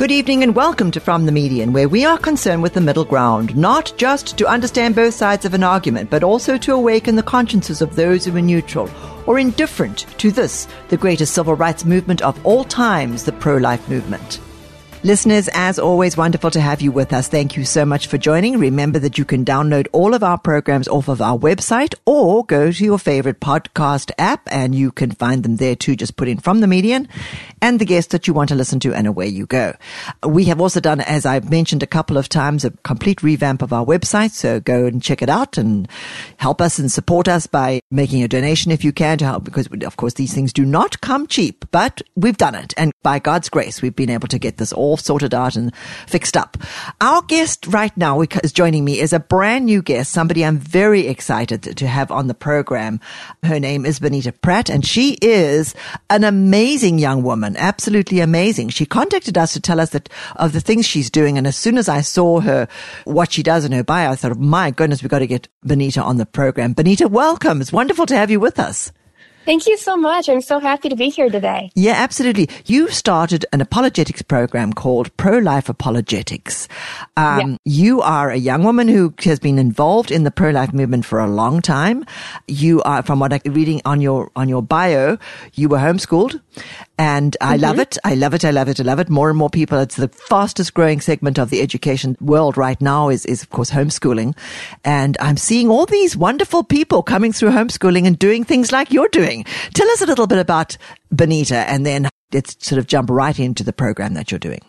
Good evening and welcome to From the Median, where we are concerned with the middle ground, not just to understand both sides of an argument, but also to awaken the consciences of those who are neutral or indifferent to this, the greatest civil rights movement of all times, the pro life movement. Listeners, as always, wonderful to have you with us. Thank you so much for joining. Remember that you can download all of our programs off of our website or go to your favorite podcast app and you can find them there too. Just put in from the median and the guest that you want to listen to and away you go. We have also done, as I've mentioned a couple of times, a complete revamp of our website. So go and check it out and help us and support us by making a donation if you can to help because of course these things do not come cheap, but we've done it. And by God's grace, we've been able to get this all all sorted out and fixed up. Our guest right now is joining me is a brand new guest, somebody I'm very excited to have on the program. Her name is Bonita Pratt and she is an amazing young woman, absolutely amazing. She contacted us to tell us that of the things she's doing. And as soon as I saw her, what she does in her bio, I thought, my goodness, we've got to get Bonita on the program. Bonita, welcome. It's wonderful to have you with us. Thank you so much. I'm so happy to be here today. Yeah, absolutely. You've started an apologetics program called Pro Life Apologetics. Um, yeah. You are a young woman who has been involved in the pro life movement for a long time. You are, from what I'm reading on your on your bio, you were homeschooled, and I mm-hmm. love it. I love it. I love it. I love it. More and more people. It's the fastest growing segment of the education world right now is, is of course homeschooling. And I'm seeing all these wonderful people coming through homeschooling and doing things like you're doing. Tell us a little bit about Bonita and then let's sort of jump right into the program that you're doing.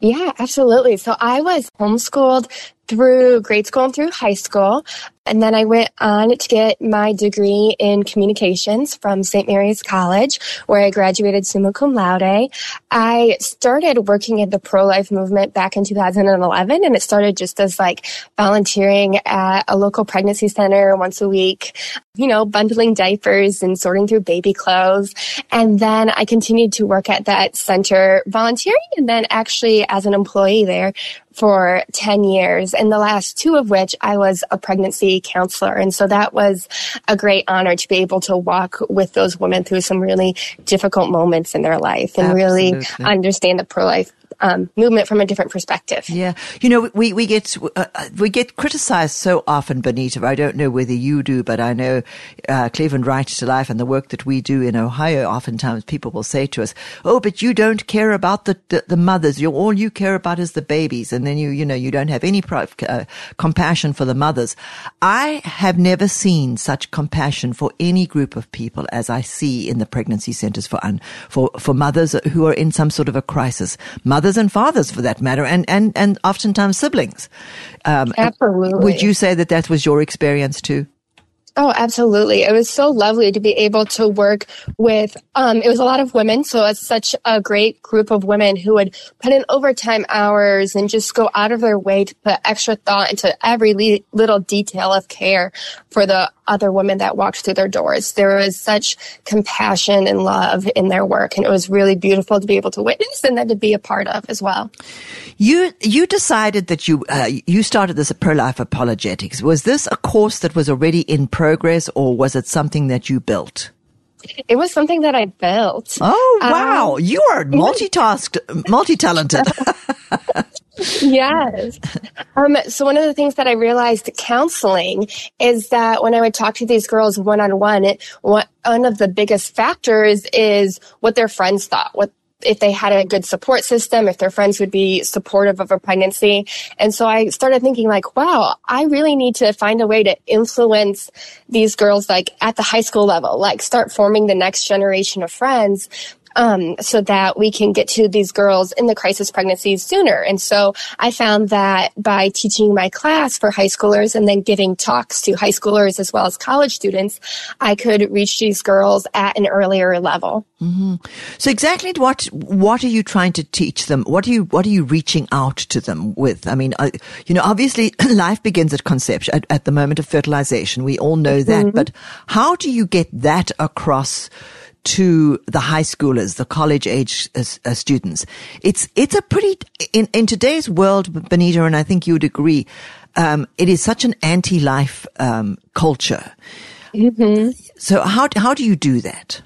Yeah, absolutely. So I was homeschooled through grade school and through high school. And then I went on to get my degree in communications from St. Mary's College, where I graduated summa cum laude. I started working in the pro-life movement back in 2011, and it started just as like volunteering at a local pregnancy center once a week, you know, bundling diapers and sorting through baby clothes. And then I continued to work at that center volunteering and then actually as an employee there for 10 years in the last two of which I was a pregnancy counselor. And so that was a great honor to be able to walk with those women through some really difficult moments in their life and Absolutely. really understand the pro-life um, movement from a different perspective. Yeah, you know, we we get uh, we get criticized so often, Bonita. I don't know whether you do, but I know uh, Cleveland Right to Life and the work that we do in Ohio. Oftentimes, people will say to us, "Oh, but you don't care about the the, the mothers. You all you care about is the babies, and then you you know you don't have any pro- uh, compassion for the mothers." I have never seen such compassion for any group of people as I see in the pregnancy centers for un- for for mothers who are in some sort of a crisis. Mothers mothers and fathers for that matter, and, and, and oftentimes siblings. Um, Absolutely. Would you say that that was your experience too? Oh, absolutely. It was so lovely to be able to work with, um, it was a lot of women. So it's such a great group of women who would put in overtime hours and just go out of their way to put extra thought into every le- little detail of care for the other women that walked through their doors. There was such compassion and love in their work. And it was really beautiful to be able to witness and then to be a part of as well. You, you decided that you, uh, you started this pro-life apologetics. Was this a course that was already in progress or was it something that you built? It was something that I built. Oh, wow. Um, you are multitasked, multi-talented. yes. Um, so one of the things that I realized counseling is that when I would talk to these girls one on one, one of the biggest factors is what their friends thought, what if they had a good support system, if their friends would be supportive of a pregnancy. And so I started thinking like, wow, I really need to find a way to influence these girls like at the high school level, like start forming the next generation of friends um, so that we can get to these girls in the crisis pregnancies sooner. And so I found that by teaching my class for high schoolers and then giving talks to high schoolers as well as college students, I could reach these girls at an earlier level. Mm-hmm. So exactly what what are you trying to teach them? What are you what are you reaching out to them with? I mean, uh, you know, obviously life begins at conception, at, at, the moment of fertilization. We all know that, mm-hmm. but how do you get that across? To the high schoolers, the college age uh, uh, students. It's, it's a pretty, in, in today's world, Bonita, and I think you would agree, um, it is such an anti-life, um, culture. Mm-hmm. So how, how do you do that?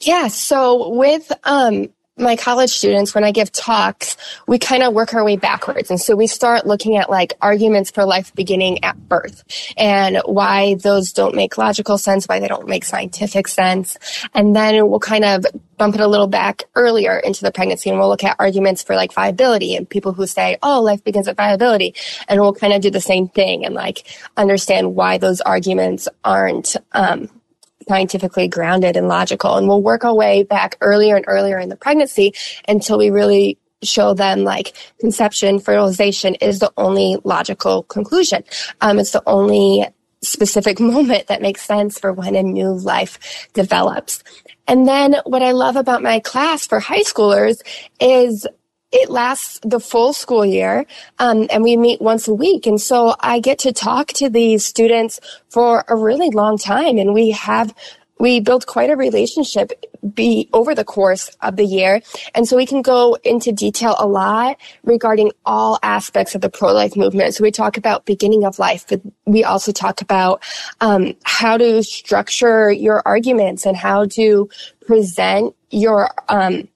Yeah. So with, um, my college students, when I give talks, we kind of work our way backwards. And so we start looking at like arguments for life beginning at birth and why those don't make logical sense, why they don't make scientific sense. And then we'll kind of bump it a little back earlier into the pregnancy and we'll look at arguments for like viability and people who say, oh, life begins at viability. And we'll kind of do the same thing and like understand why those arguments aren't, um, scientifically grounded and logical. And we'll work our way back earlier and earlier in the pregnancy until we really show them like conception, fertilization is the only logical conclusion. Um, it's the only specific moment that makes sense for when a new life develops. And then what I love about my class for high schoolers is it lasts the full school year, um, and we meet once a week. And so I get to talk to these students for a really long time, and we have we build quite a relationship be over the course of the year. And so we can go into detail a lot regarding all aspects of the pro-life movement. So we talk about beginning of life, but we also talk about um, how to structure your arguments and how to present your um,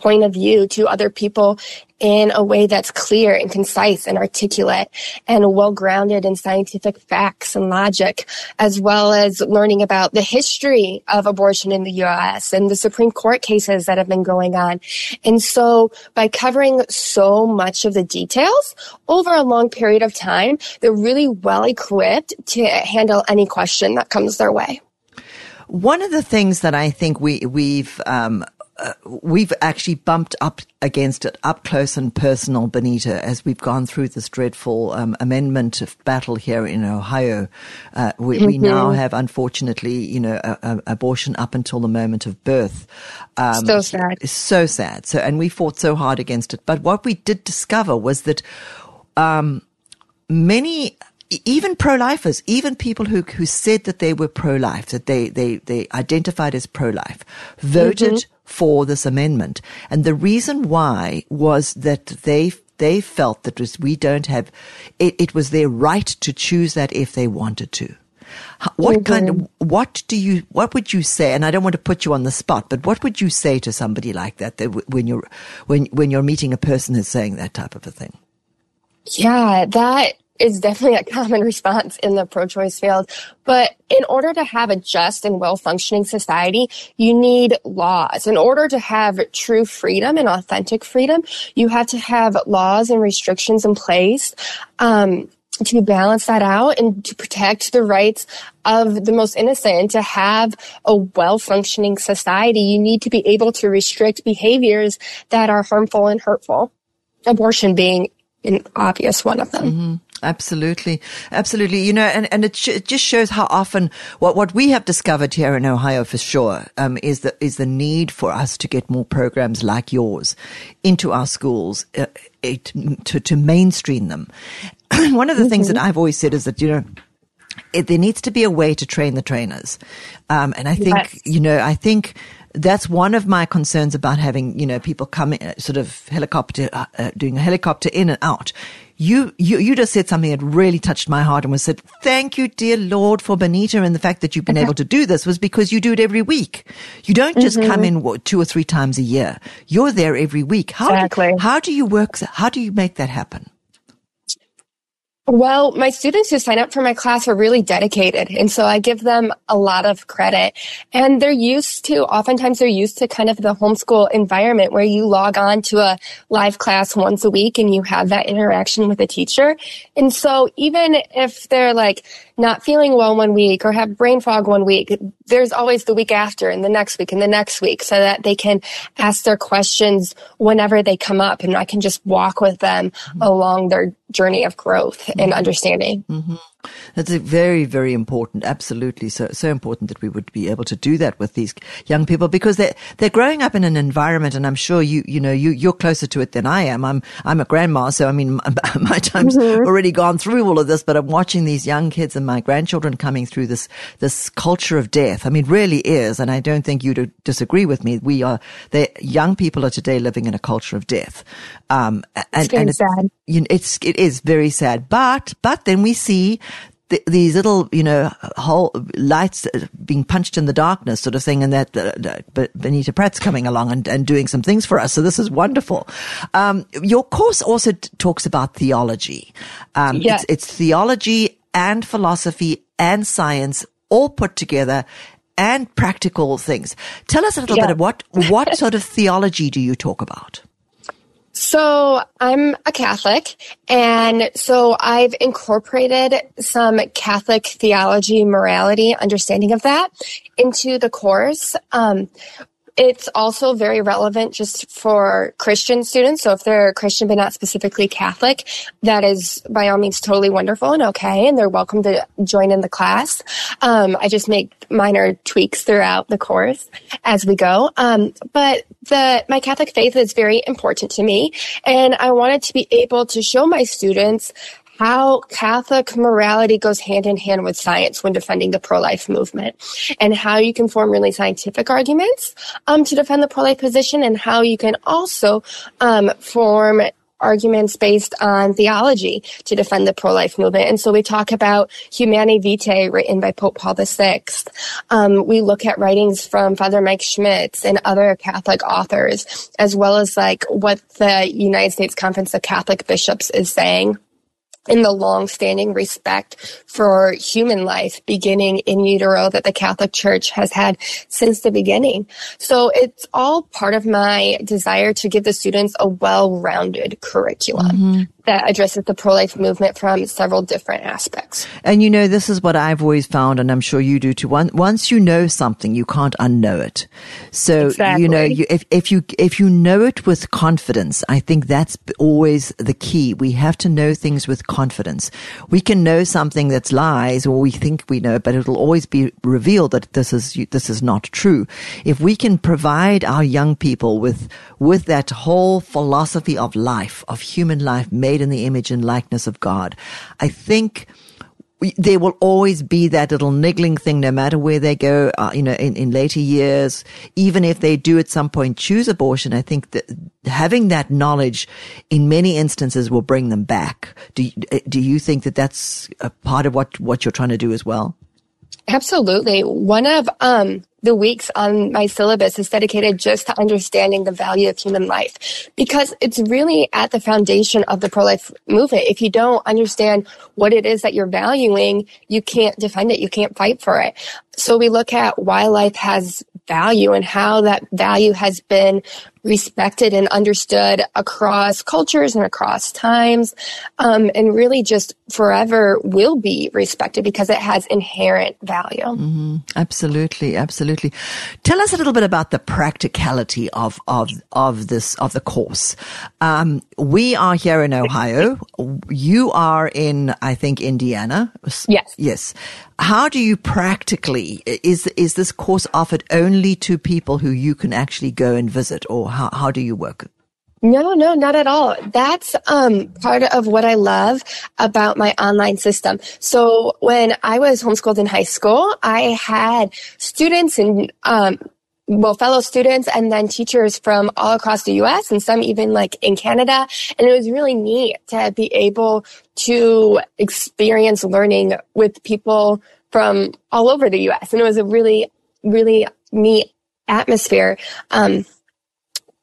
point of view to other people in a way that's clear and concise and articulate and well grounded in scientific facts and logic, as well as learning about the history of abortion in the US and the Supreme Court cases that have been going on. And so by covering so much of the details over a long period of time, they're really well equipped to handle any question that comes their way. One of the things that I think we we've um, uh, we've actually bumped up against it up close and personal, Bonita, as we've gone through this dreadful um, amendment battle here in Ohio. Uh, we, mm-hmm. we, now have, unfortunately, you know, a, a abortion up until the moment of birth. Um, so sad. So sad. So, and we fought so hard against it. But what we did discover was that um, many even pro-lifers, even people who, who said that they were pro-life, that they, they, they identified as pro-life, voted mm-hmm. For this amendment. And the reason why was that they, they felt that was, we don't have, it, it was their right to choose that if they wanted to. What mm-hmm. kind of, what do you, what would you say? And I don't want to put you on the spot, but what would you say to somebody like that, that when you're, when, when you're meeting a person who's saying that type of a thing? Yeah, that is definitely a common response in the pro-choice field. But in order to have a just and well-functioning society, you need laws. In order to have true freedom and authentic freedom, you have to have laws and restrictions in place. Um, to balance that out and to protect the rights of the most innocent to have a well-functioning society, you need to be able to restrict behaviors that are harmful and hurtful. Abortion being an obvious one of them. Mm-hmm. Absolutely. Absolutely. You know, and, and it, sh- it, just shows how often what, what we have discovered here in Ohio for sure, um, is the, is the need for us to get more programs like yours into our schools, uh, it, to, to mainstream them. One of the mm-hmm. things that mm-hmm. I've always said is that, you know, it, there needs to be a way to train the trainers. Um, and I think, yes. you know, I think that's one of my concerns about having, you know, people coming, sort of helicopter, uh, uh, doing a helicopter in and out you, you, you just said something that really touched my heart and was said, thank you, dear Lord, for Bonita and the fact that you've been able to do this was because you do it every week. You don't just mm-hmm. come in two or three times a year. You're there every week. How exactly. Do, how do you work? How do you make that happen? Well, my students who sign up for my class are really dedicated. And so I give them a lot of credit and they're used to, oftentimes they're used to kind of the homeschool environment where you log on to a live class once a week and you have that interaction with a teacher. And so even if they're like not feeling well one week or have brain fog one week, there's always the week after and the next week and the next week so that they can ask their questions whenever they come up and I can just walk with them mm-hmm. along their journey of growth mm-hmm. and understanding. Mm-hmm. That's very, very important. Absolutely. So, so important that we would be able to do that with these young people because they're, they're growing up in an environment and I'm sure you, you know, you, you're closer to it than I am. I'm, I'm a grandma. So, I mean, my time's mm-hmm. already gone through all of this, but I'm watching these young kids and my grandchildren coming through this, this culture of death. I mean, really is. And I don't think you disagree with me. We are, the young people are today living in a culture of death. Um, and, it's and it's, sad. You know, it's, it is very sad, but, but then we see th- these little, you know, whole lights being punched in the darkness sort of thing. And that, uh, Bonita Pratt's coming along and, and doing some things for us. So this is wonderful. Um, your course also t- talks about theology. Um, yeah. it's, it's theology and philosophy and science all put together and practical things. Tell us a little yeah. bit of what, what sort of theology do you talk about? So I'm a Catholic and so I've incorporated some Catholic theology, morality, understanding of that into the course. Um, it's also very relevant just for Christian students. So if they're Christian but not specifically Catholic, that is by all means totally wonderful and okay, and they're welcome to join in the class. Um, I just make minor tweaks throughout the course as we go. Um, but the my Catholic faith is very important to me, and I wanted to be able to show my students how Catholic morality goes hand in hand with science when defending the pro-life movement and how you can form really scientific arguments um, to defend the pro-life position and how you can also um, form arguments based on theology to defend the pro-life movement. And so we talk about Humanae Vitae written by Pope Paul VI. Um, we look at writings from Father Mike Schmitz and other Catholic authors, as well as like what the United States Conference of Catholic Bishops is saying in the long-standing respect for human life beginning in utero that the Catholic Church has had since the beginning. So it's all part of my desire to give the students a well-rounded curriculum. Mm-hmm that addresses the pro-life movement from several different aspects. And you know, this is what I've always found, and I'm sure you do too. Once you know something, you can't unknow it. So, exactly. you know, you, if, if you, if you know it with confidence, I think that's always the key. We have to know things with confidence. We can know something that's lies or we think we know, but it'll always be revealed that this is, this is not true. If we can provide our young people with, with that whole philosophy of life, of human life made made in the image and likeness of God. I think there will always be that little niggling thing, no matter where they go, uh, you know, in, in later years, even if they do at some point choose abortion, I think that having that knowledge in many instances will bring them back. Do you, do you think that that's a part of what, what you're trying to do as well? Absolutely. One of, um, the weeks on my syllabus is dedicated just to understanding the value of human life because it's really at the foundation of the pro-life movement. If you don't understand what it is that you're valuing, you can't defend it. You can't fight for it. So we look at why life has value and how that value has been respected and understood across cultures and across times, um, and really just forever will be respected because it has inherent value. Mm-hmm. Absolutely, absolutely. Tell us a little bit about the practicality of of of this of the course. Um, we are here in Ohio. You are in, I think, Indiana. Yes. Yes. How do you practically, is, is this course offered only to people who you can actually go and visit or how, how do you work? No, no, not at all. That's um, part of what I love about my online system. So when I was homeschooled in high school, I had students and um, well, fellow students and then teachers from all across the US and some even like in Canada. And it was really neat to be able to experience learning with people from all over the US. And it was a really, really neat atmosphere, um,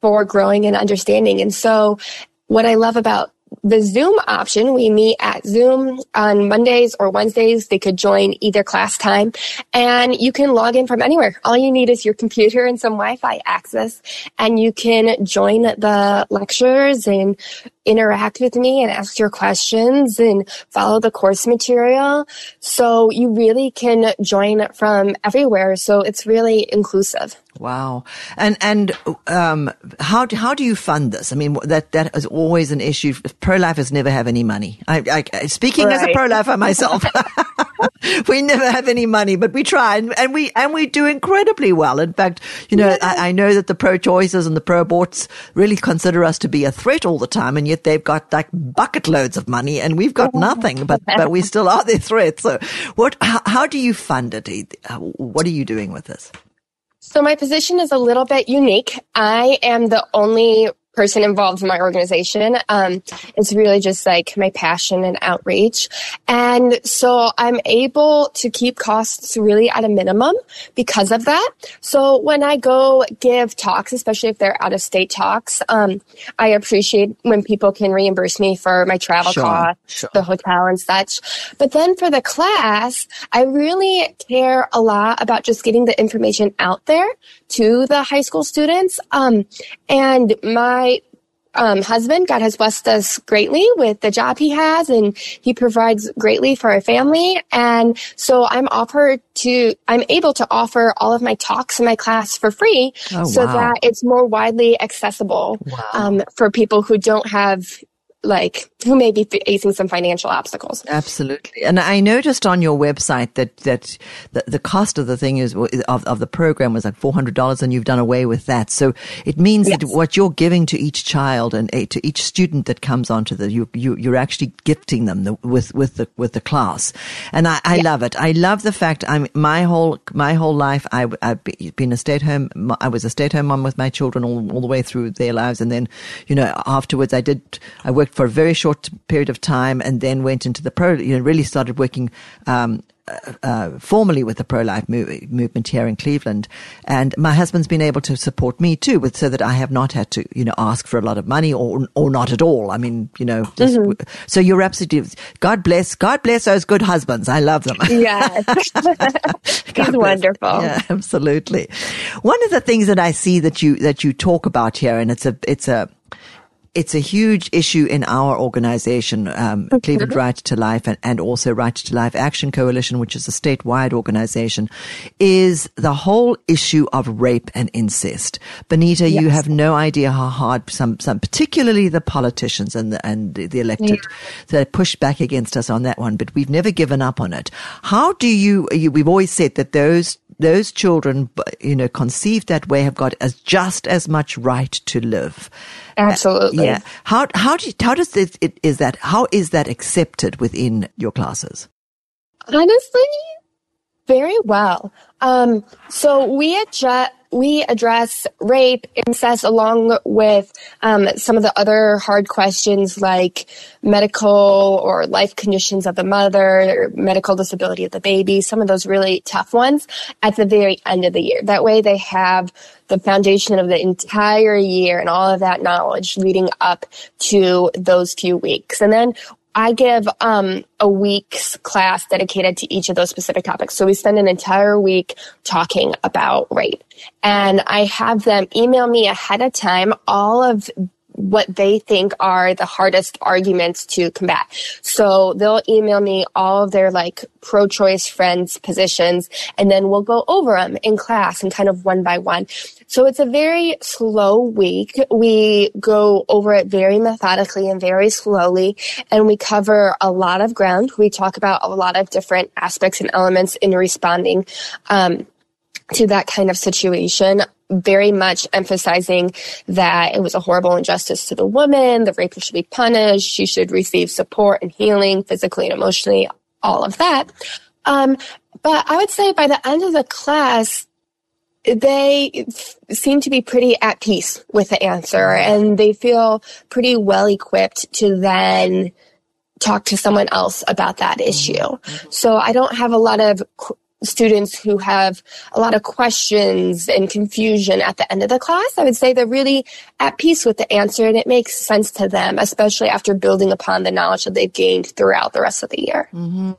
for growing and understanding. And so what I love about the Zoom option, we meet at Zoom on Mondays or Wednesdays. They could join either class time and you can log in from anywhere. All you need is your computer and some Wi-Fi access and you can join the lectures and interact with me and ask your questions and follow the course material. So you really can join from everywhere. So it's really inclusive. Wow. And, and, um, how, do, how do you fund this? I mean, that, that is always an issue. Pro-lifers never have any money. I, I speaking right. as a pro-lifer myself, we never have any money, but we try and, and, we, and we do incredibly well. In fact, you know, yeah. I, I, know that the pro-choicers and the pro-aborts really consider us to be a threat all the time. And yet they've got like bucket loads of money and we've got nothing, but, but we still are their threat. So what, how, how do you fund it? What are you doing with this? So my position is a little bit unique. I am the only person involved in my organization. Um, it's really just like my passion and outreach. And so I'm able to keep costs really at a minimum because of that. So when I go give talks, especially if they're out of state talks, um, I appreciate when people can reimburse me for my travel sure, costs, sure. the hotel and such. But then for the class, I really care a lot about just getting the information out there to the high school students. Um, and my um, husband, God has blessed us greatly with the job he has and he provides greatly for our family. And so I'm offered to, I'm able to offer all of my talks in my class for free oh, so wow. that it's more widely accessible wow. um, for people who don't have like who may be facing some financial obstacles. Absolutely. And I noticed on your website that, that the, the cost of the thing is of, of the program was like $400 and you've done away with that. So it means yes. that what you're giving to each child and uh, to each student that comes onto the, you, you, you're actually gifting them the, with, with the, with the class. And I, I yes. love it. I love the fact I'm my whole, my whole life, I, I've been a stay at home, I was a stay at home mom with my children all, all the way through their lives. And then, you know, afterwards I did, I worked for a very short period of time and then went into the pro, you know, really started working, um, uh, uh, formally with the pro-life move, movement here in Cleveland, and my husband's been able to support me too, with so that I have not had to, you know, ask for a lot of money or or not at all. I mean, you know, just, mm-hmm. so you're absolutely. God bless, God bless those good husbands. I love them. Yes, he's wonderful. Yeah, absolutely. One of the things that I see that you that you talk about here, and it's a it's a it's a huge issue in our organization, um, Cleveland Right to Life and, and also Right to Life Action Coalition, which is a statewide organization, is the whole issue of rape and incest. Bonita, yes. you have no idea how hard some, some, particularly the politicians and the, and the elected, yeah. that push back against us on that one, but we've never given up on it. How do you, you we've always said that those those children, you know, conceived that way have got as just as much right to live. Absolutely. Uh, yeah. How, how do you, how does this, it, is that, how is that accepted within your classes? Honestly, very well. Um, so we adjust, we address rape, incest, along with um, some of the other hard questions like medical or life conditions of the mother, medical disability of the baby, some of those really tough ones at the very end of the year. That way they have the foundation of the entire year and all of that knowledge leading up to those few weeks. And then I give um, a week's class dedicated to each of those specific topics. So we spend an entire week talking about rape. And I have them email me ahead of time all of what they think are the hardest arguments to combat. So they'll email me all of their like pro-choice friends positions and then we'll go over them in class and kind of one by one. So it's a very slow week. We go over it very methodically and very slowly and we cover a lot of ground. We talk about a lot of different aspects and elements in responding, um, to that kind of situation very much emphasizing that it was a horrible injustice to the woman, the rapist should be punished, she should receive support and healing physically and emotionally, all of that. Um, but I would say by the end of the class, they seem to be pretty at peace with the answer and they feel pretty well equipped to then talk to someone else about that issue. So I don't have a lot of students who have a lot of questions and confusion at the end of the class, I would say they're really at peace with the answer and it makes sense to them, especially after building upon the knowledge that they've gained throughout the rest of the year. Mm-hmm.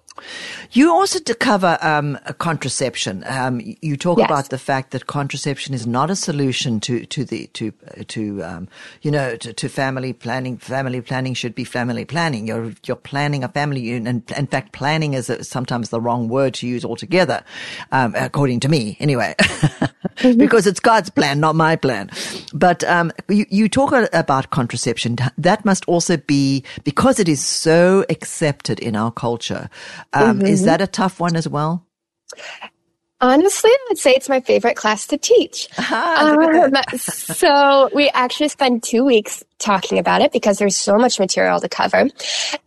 You also to cover um, contraception. Um, you talk yes. about the fact that contraception is not a solution to to the to to um, you know to, to, family planning. Family planning should be family planning. You're you're planning a family, and in fact, planning is sometimes the wrong word to use altogether, um, according to me, anyway, because it's God's plan, not my plan. But um, you you talk about contraception. That must also be because it is so accepted in our culture. Um, mm-hmm. Is that a tough one as well? Honestly, I would say it's my favorite class to teach. um, so we actually spend two weeks talking about it because there's so much material to cover.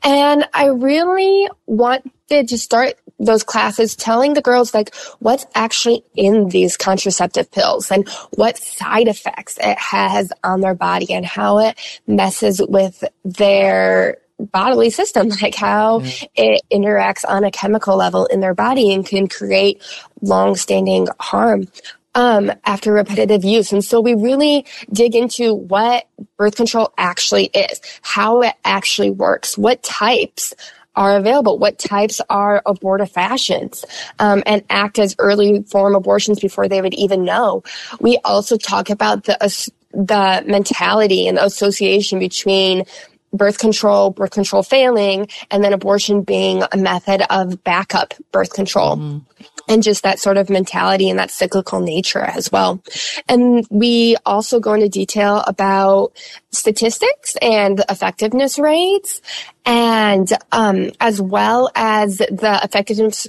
And I really wanted to start those classes telling the girls like what's actually in these contraceptive pills and what side effects it has on their body and how it messes with their bodily system, like how it interacts on a chemical level in their body and can create long-standing harm um, after repetitive use. And so we really dig into what birth control actually is, how it actually works, what types are available, what types are abortifacients, um, and act as early form abortions before they would even know. We also talk about the uh, the mentality and the association between birth control, birth control failing, and then abortion being a method of backup birth control. Mm. And just that sort of mentality and that cyclical nature as well. And we also go into detail about statistics and effectiveness rates and um, as well as the effectiveness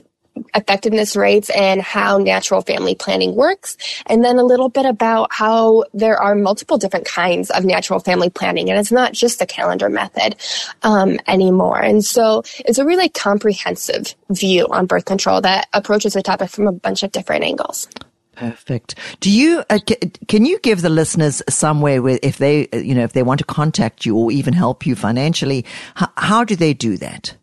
effectiveness rates and how natural family planning works. And then a little bit about how there are multiple different kinds of natural family planning. And it's not just the calendar method um, anymore. And so it's a really comprehensive view on birth control that approaches the topic from a bunch of different angles. Perfect. Do you uh, can you give the listeners somewhere where if they you know if they want to contact you or even help you financially, how do they do that?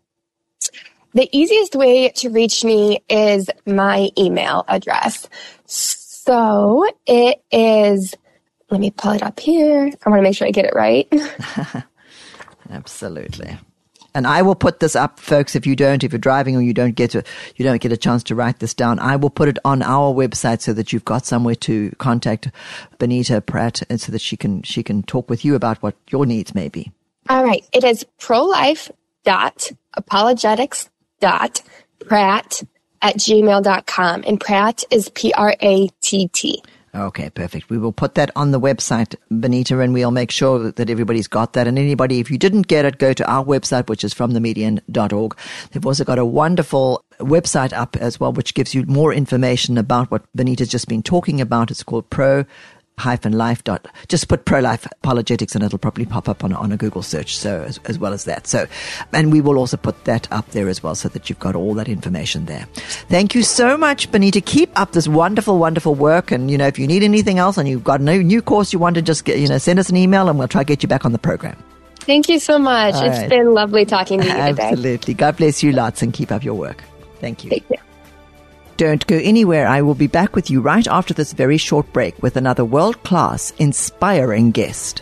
The easiest way to reach me is my email address. So it is, let me pull it up here. I want to make sure I get it right. Absolutely. And I will put this up, folks. If you don't, if you're driving or you don't get to, you don't get a chance to write this down, I will put it on our website so that you've got somewhere to contact Bonita Pratt and so that she can, she can talk with you about what your needs may be. All right. It is pro-life dot apologetics dot pratt at gmail.com. And Pratt is P R A T T. Okay, perfect. We will put that on the website, Bonita, and we'll make sure that everybody's got that. And anybody, if you didn't get it, go to our website, which is fromthemedian.org. They've also got a wonderful website up as well, which gives you more information about what Bonita's just been talking about. It's called Pro hyphen life dot just put pro life apologetics and it'll probably pop up on, on a google search so as, as, well as that. So and we will also put that up there as well so that you've got all that information there. Thank you so much bonita. Keep up this wonderful wonderful work. And you know if you need anything else and you've got a new course you want to just get you know send us an email and we'll try to get you back on the program. Thank you so much. All It's right. been lovely talking to you today. Absolutely. God bless you lots and keep up your work. Thank you. Thank you don't go anywhere. I will be back with you right after this very short break with another world class, inspiring guest.